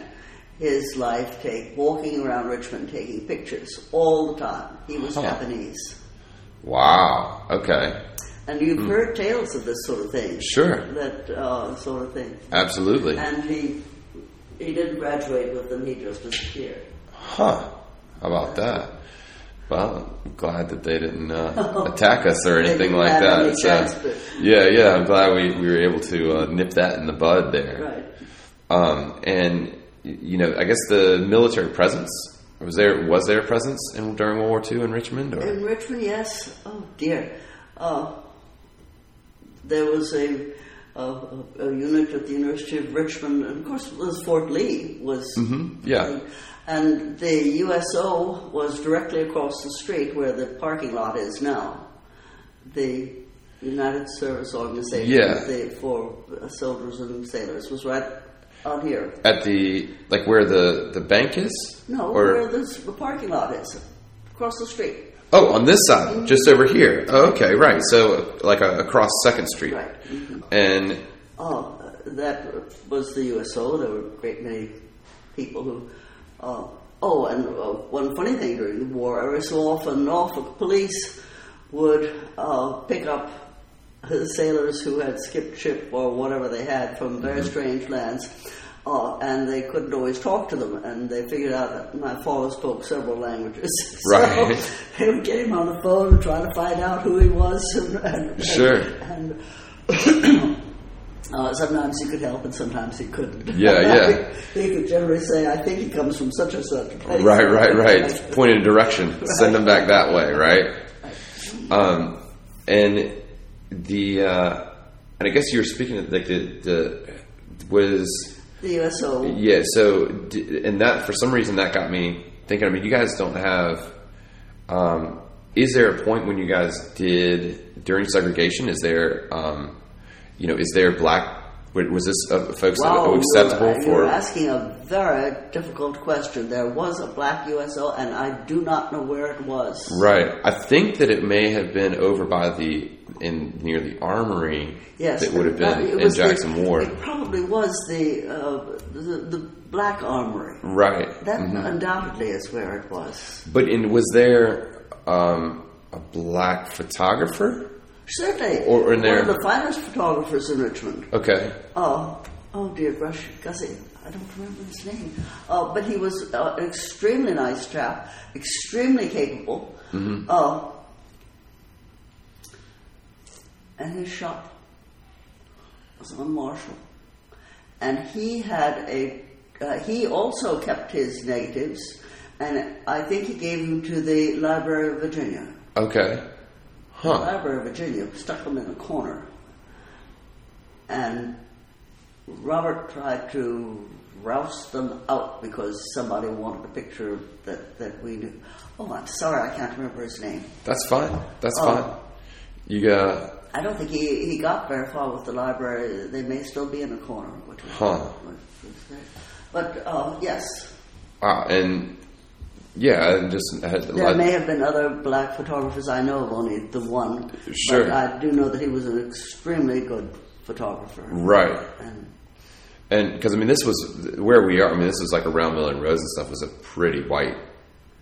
his life take walking around Richmond taking pictures all the time. He was Huh. Japanese. Wow. Okay. And you've heard tales of this sort of thing. Sure. That uh, sort of thing. Absolutely. And he he didn't graduate with them. He just disappeared. Huh. How about that? Well, I'm glad that they didn't uh, (laughs) attack us or anything like that. So, chance, yeah, yeah. I'm glad we, we were able to uh, nip that in the bud there. Right. Um, and you know, I guess the military presence was there. Was there a presence in, during World War II in Richmond? Or? In Richmond, yes. Oh dear. Uh, there was a, a, a unit at the University of Richmond, and of course, it was Fort Lee was. Mhm, yeah. And the USO was directly across the street where the parking lot is now. The United Service Organization Yeah. the, for soldiers and sailors was right out here. At the like where the the bank is? No, Or where this, the parking lot is, across the street. Oh, on this side, just over here. Oh, okay, right. So like uh across Second Street. Right. Mhm. And Oh, that was the USO. There were a great many people who. Uh, oh, and uh, one funny thing during the war, every so often Norfolk police would uh, pick up sailors who had skipped ship or whatever they had from very strange lands. Uh, and they couldn't always talk to them, and they figured out that my father spoke several languages. (laughs) Right. So they would get him on the phone and try to find out who he was. (laughs) And, and, Sure. And, (clears throat) uh, sometimes he could help, and sometimes he couldn't. (laughs) Yeah, yeah. he could generally say, "I think he comes from such and such a place." right, right, right. Point in a direction. Send them back that way. Right. Um, and the uh, and I guess you were speaking of like the the was The USO. Yeah, so and that for some reason that got me thinking. I mean, you guys don't have. Um, is there a point when you guys did during segregation? Is there, um, you know, is there black? Was this uh, folks Wow, acceptable for? you're asking a very difficult question. There was a black USO, and I do not know where it was. Right. I think that it may have been over by the in near the armory. Yes, that would have been in was the- Jackson Ward. It probably was the uh, the, the black armory. Right. That Mhm. undoubtedly is where it was. But in was there um, a black photographer? Certainly, Or- or in one there- of the finest photographers in Richmond. Okay. Oh, oh dear, gosh, Gussie, I don't remember his name. Uh, but he was uh, an extremely nice chap, extremely capable. Uh, and his shop was on Marshall. And he had a, uh, he also kept his negatives, and I think he gave them to the Library of Virginia. Okay. Huh. Library of Virginia stuck them in a corner. And Robert tried to rouse them out because somebody wanted a picture that, that we knew. Oh, I'm sorry, I can't remember his name. That's fine. That's Oh. fine. You got I don't think he, he got very far with the library. They may still be in a corner. Which was, Huh. But uh, yes, wow, and yeah, and just had there like- may have been other black photographers. I know of only the one. Sure. But I do know that he was an extremely good photographer. right, And and because I mean, this was where we are. I mean, this was like around Miller and Rhoads and stuff. Was a pretty white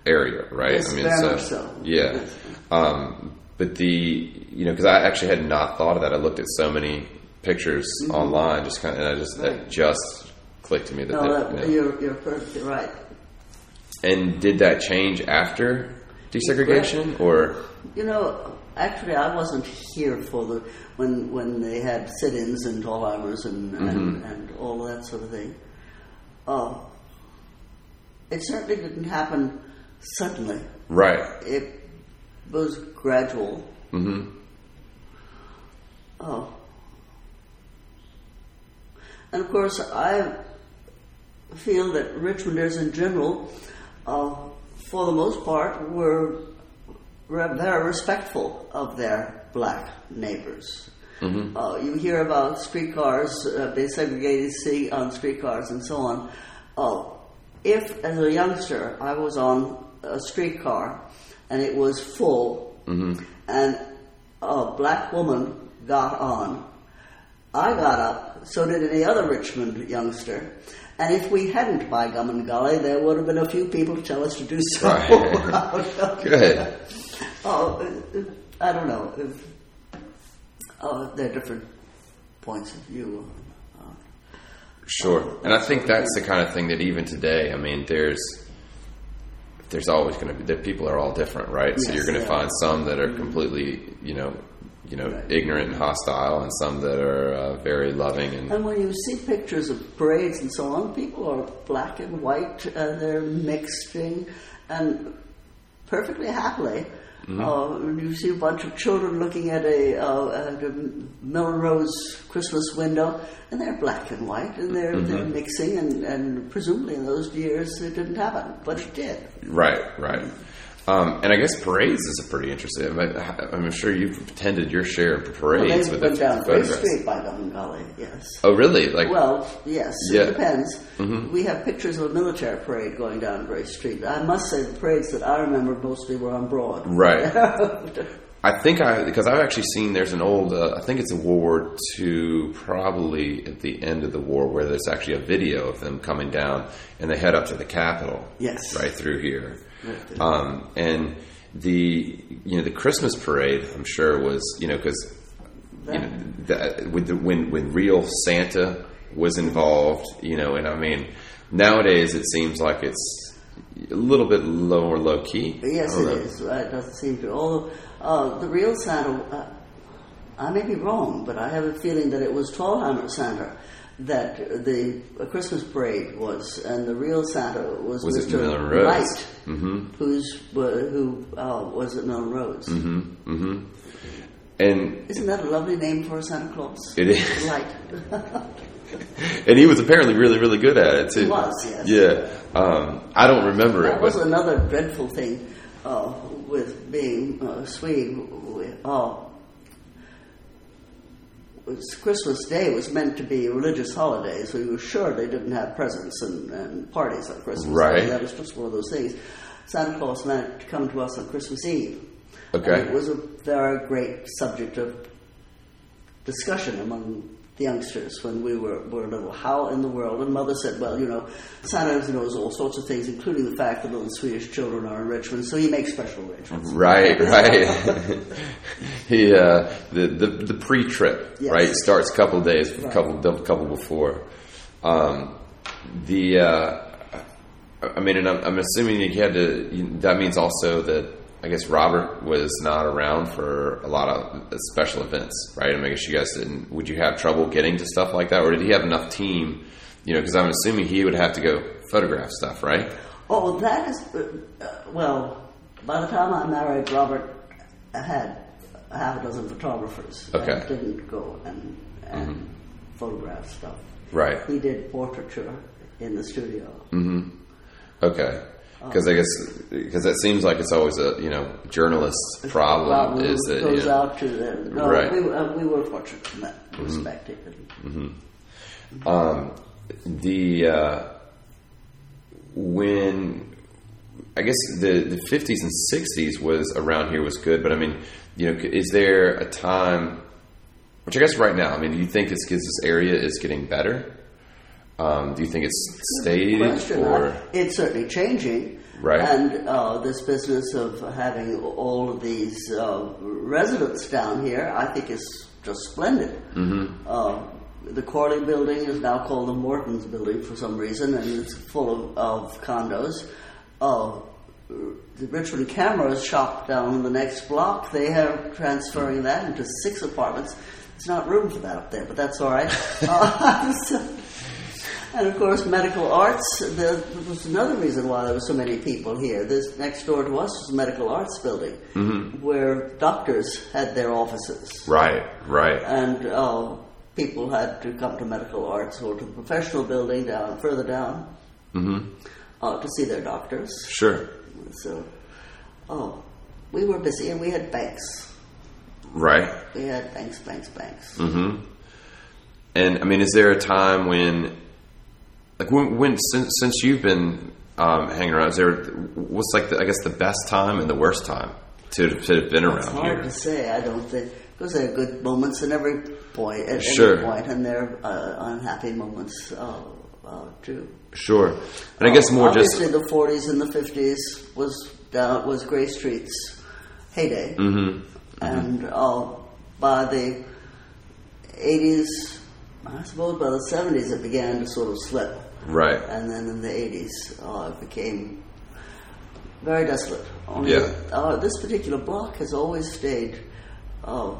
area, right? Yes, I mean, much so. yeah. (laughs) Um, but the you know because I actually had not thought of that. I looked at so many pictures online, just kind of, and I just Mm-hmm. Right. it just clicked to me that, No, that, you know. you're, you're perfectly right. And did that change after desegregation, or You know, actually, I wasn't here for the when when they had sit-ins and Alzheimer's and and, and all that sort of thing. Uh, it certainly didn't happen suddenly. right? It was gradual. hmm Oh. And of course, I feel that Richmonders in general, uh, for the most part, were re- very respectful of their black neighbors. Uh, you hear about streetcars uh, being segregated on streetcars and so on. Uh, if, as a youngster, I was on a streetcar and it was full, mm-hmm. and a black woman got on. I got up, so did any other Richmond youngster. And if we hadn't, by gum and golly, there would have been a few people to tell us to do so. Right. (laughs) Good. Oh, I don't know. If, oh, there are different points of view. Sure, and I think that's the kind of thing that even today, I mean, there's there's always going to be that people are all different, right? so you're going to are. find some that are completely, you know, you know, Right. ignorant and hostile, and some that are uh, very loving and And when you see pictures of parades and so on, people are black and white, and they're mixing, and perfectly happily. Mm-hmm. Uh, you see a bunch of children looking at a, uh, at a Melrose Christmas window, and they're black and white, and they're, Mm-hmm. they're mixing, and, and presumably in those years it didn't happen, but it did. right, right. Um, and I guess parades is a pretty interesting. I I'm sure you've attended your share of parades well, with went the down Grace photographs. Street by the Gully, yes. Oh, really? Like, Well, yes, Yeah. it depends. Mm-hmm. We have pictures of a military parade going down Grace Street. I must say, the parades that I remember mostly were on Broad. Right. (laughs) I think I because I've actually seen there's an old uh, I think it's a World War II probably at the end of the war where there's actually a video of them coming down and they head up to the Capitol Yes. right through here. Um, and the you know the Christmas parade I'm sure was you know because you know that, with the, when when real Santa was involved you know and I mean nowadays it seems like it's a little bit lower low key yes, it know. is. It doesn't seem to. Although uh, the real Santa, uh, I may be wrong, but I have a feeling that it was Thalhimer Santa that the Christmas parade was, and the real Santa was, Was Mr. Rhodes? Light, who's who uh, was at Miller and Rhoads. Mm-hmm. and Isn't that a lovely name for a Santa Claus? It is. Light. (laughs) and he was apparently really, really good at it too. He was, yes. Yeah, um, I don't remember That it, was but another dreadful thing uh, with being uh, Swede. Uh, was Christmas Day was meant to be a religious holiday, so you were sure they didn't have presents and, and parties on Christmas Right. Day. That was just one of those things. Santa Claus meant to come to us on Christmas Eve. Okay. And it was a very great subject of discussion among the youngsters when we were, were little. How in the world? And mother said, well, you know, Santa knows all sorts of things, including the fact that little Swedish children are in Richmond, so he makes special arrangements. right, (laughs) right. he uh, the the, the pre-trip Yes. right starts a couple of days, a Right. couple couple before. Um, the uh, I mean, and I'm, I'm assuming you had to. You, that means also that I guess Robert was not around for a lot of uh, special events, right? I mean, I guess you guys didn't. Would you have trouble getting to stuff like that, or did he have enough team? You know, because I'm assuming he would have to go photograph stuff, right? Oh, that is, uh, uh well, by the time I married Robert, I had half a dozen photographers Okay. that didn't go and, and mm-hmm. photograph stuff. Right. He did portraiture in the studio. Mm-hmm. Okay. Because I guess because that seems like it's always a you know journalist's problem Well, is that goes you know, out to the no, Right. we, uh, we were fortunate in that respect. um, the uh, when I guess the the fifties and sixties was around here was good, but I mean you know is there a time which I guess right now I mean do you think this this area is getting better? Um, do you think it's stayed Question, or it's certainly changing. Right. And uh, this business of having all of these uh, residents down here, I think is just splendid. Mm-hmm. Uh, the Corley building is now called the Morton's building for some reason, and it's full of, of condos. Uh, the Richmond Cameras shop down the next block, they are transferring that into six apartments. There's not room for that up there, but that's all right. (laughs) Uh, (laughs) so- and of course, medical arts. There was another reason why there were so many people here. This next door to us was a medical arts building, where doctors had their offices, right right and uh, people had to come to medical arts or to the professional building down further down uh, to see their doctors. sure So, oh, we were busy, and we had banks. right We had banks, banks, banks. Mm-hmm. And I mean, is there a time when, like, when, when since, since you've been um, hanging around? Is there what's like the, I guess the best time and the worst time to, to have been around? It's hard here? to say. I don't think because there are good moments in every point, at Sure. any point, and there are uh, unhappy moments uh, uh, too. Sure, and I guess more Obviously, just the '40s and the '50s was down was Grace Street's heyday, Mm-hmm. and uh, by the '80s, I suppose by the '70s, it began to sort of slip, right. and then in the '80s, uh, it became very desolate. Only Yeah. uh, this particular block has always stayed uh,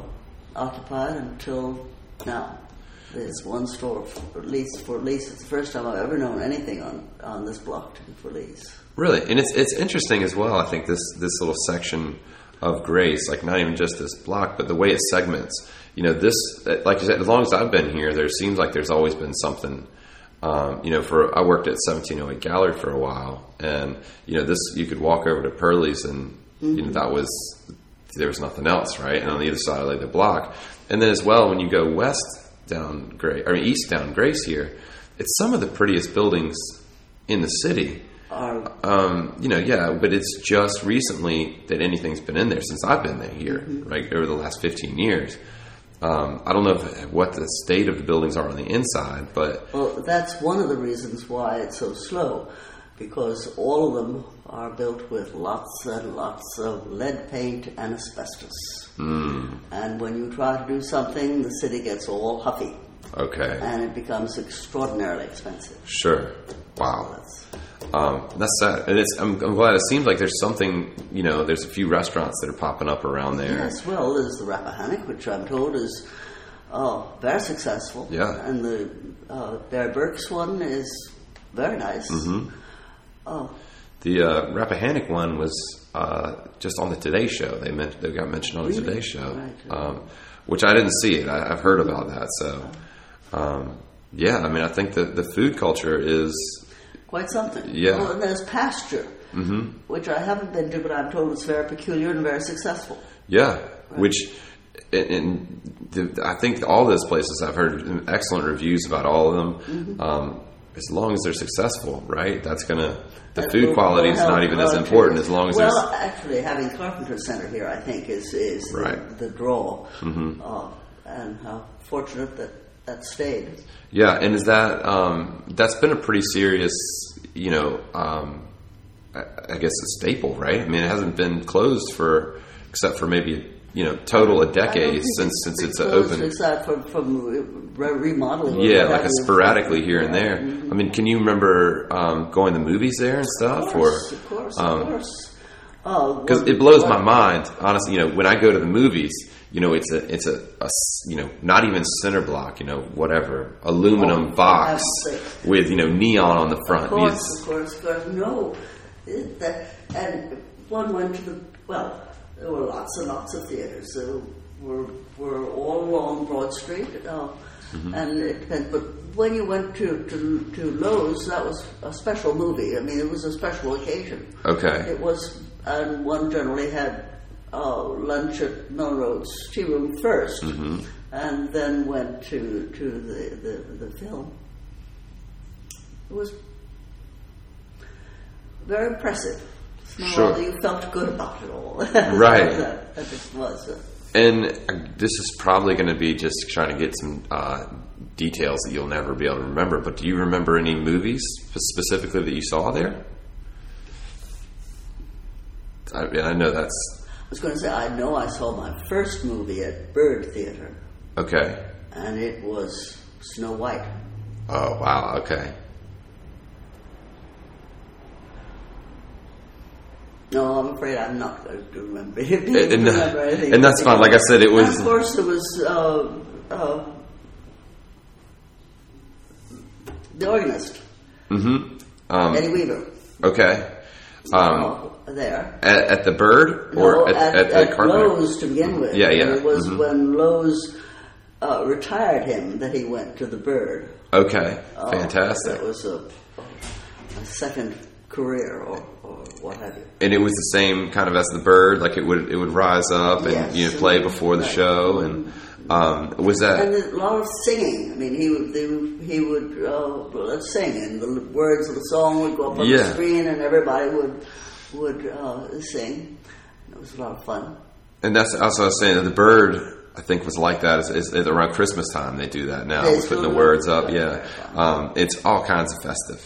occupied until now. There's one store for lease. For lease, it's the first time I've ever known anything on, on this block to be for lease. Really, and it's it's interesting as well. I think this this little section of Grace, like not even just this block, but the way it segments. You know, this like you said, as long as I've been here, there seems like there's always been something. Um, you know, for I worked at 1708 Gallery for a while, and you know, this you could walk over to Perly's, and you know that was there was nothing else, right? And on the other side of the block, and then as well when you go west down Grace or east down Grace here, it's some of the prettiest buildings in the city. Um, you know, yeah, but it's just recently that anything's been in there since I've been there here, right over the last fifteen years. Um, I don't know if, what the state of the buildings are on the inside, but Well, that's one of the reasons why it's so slow, because all of them are built with lots and lots of lead paint and asbestos. Mm. And when you try to do something, the city gets all huffy, okay, and it becomes extraordinarily expensive. sure, wow, That's, um, that's sad. And it's I'm, I'm glad it seems like there's something. You know, there's a few restaurants that are popping up around there. yes, well, there's the Rappahannock, which I'm told is uh, very successful. Yeah. And the uh, Bear Burke's one is very nice. Mm-hmm. Oh, The uh, Rappahannock one was uh, just on the Today Show. They meant they got mentioned on the Really? Today Show, Right. um, which I didn't see it. I, I've heard about that. So, um, yeah, I mean, I think that the food culture is quite something. Yeah. Well, and there's Pasture, which I haven't been to, but I'm told it's very peculiar and very successful. yeah, which. And I think all those places I've heard excellent reviews about all of them. Mm-hmm. Um, as long as they're successful, right? That's gonna the That food quality is not even as important as long as well, there's actually, having Carpenter Center here, I think, is is the, Right. Mm-hmm. draw, uh, and how fortunate that that stayed. Yeah, and is that um, that's been a pretty serious, you know, um, I, I guess a staple, right? I mean, it hasn't been closed for except for maybe you know total a decade since it's since it's uh, open. Aside from, from re- remodeling. Yeah, like sporadically here and there. Mhm. I mean, can you remember um, going to the movies there and stuff, Of course, of course, of course. Oh, because well, it blows my mind, honestly. You know, when I go to the movies, you know, it's a it's a, you know not even cinder block, you know, whatever aluminum Oh, box for heaven's sake. with you know neon on the front. Of course, of course, of course. No, It- that, and one went to the well. There were lots and lots of theaters. There were were all along Broad Street, uh, Mm-hmm. and it depends. But when you went to, to to Loew's, that was a special movie. I mean, it was a special occasion. Okay. It was, and one generally had uh, lunch at Melrose Tea Room 1st Mm-hmm. and then went to to the, the, the film. It was very impressive. Somehow Sure. You felt good about it all. (laughs) Right. that, (laughs) that it was. uh, And uh, this is probably going to be just trying to get some uh, details that you'll never be able to remember. But do you remember any movies specifically that you saw there? I, mean, I know that's was going to say, I know I saw my first movie at Byrd Theater, okay. and it was Snow White. Oh wow, okay. No, I'm afraid I'm not going to remember, (laughs) And- remember anything. and that's fine. Like I said, it And was- of course, it was uh, uh, the organist, Mm-hmm. Um, Eddie Weaver, okay. Um, there. at, at the Byrd or No, at, at, at the at Carpenter? Loew's to begin with. Yeah, yeah. It was Mhm. when Loew's uh, retired him that he went to the Byrd. Okay, Uh, fantastic. That was a, a second career or, or what have you. and it was the same kind of as the Byrd like it would it would rise up and Yes. you know play before the Right. show and Um, was that and a lot of singing. I mean, he would they, he would uh, sing, and the words of the song would go up on Yeah. the screen, and everybody would would uh, sing. It was a lot of fun. And that's also I was saying that the Byrd. I think was like that. Is, is, is around Christmas time they do that now, They with putting the words up. Yeah, um, it's all kinds of festive.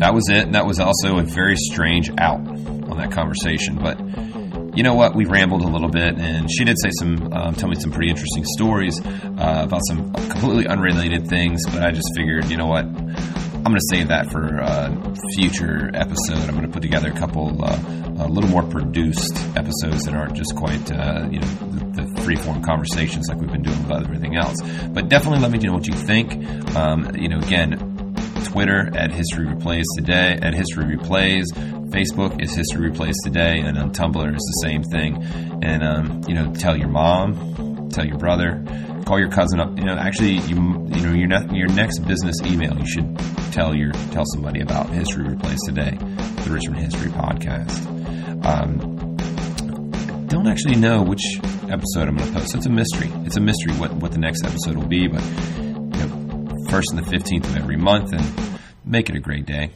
That was it. And that was also a very strange out on that conversation. But you know what? We rambled a little bit, and she did say some, um, tell me some pretty interesting stories uh, about some completely unrelated things. But I just figured, you know what? I'm going to save that for a future episode. I'm going to put together a couple, uh, a little more produced episodes that aren't just quite, uh, you know, the, the free-form conversations like we've been doing with everything else. But definitely let me know what you think. Um, you know, again, Twitter at History Replays Today, at History Replays. Facebook is History Replays Today, and on Tumblr is the same thing. And um, you know, tell your mom, tell your brother, call your cousin up. You know, actually, you you know your ne- your next business email, you should tell your tell somebody about History Replays Today, the Richmond History Podcast. Um, don't actually know which episode I'm going to post. It's a mystery. It's a mystery what, what the next episode will be, but first and the 15th of every month, and make it a great day.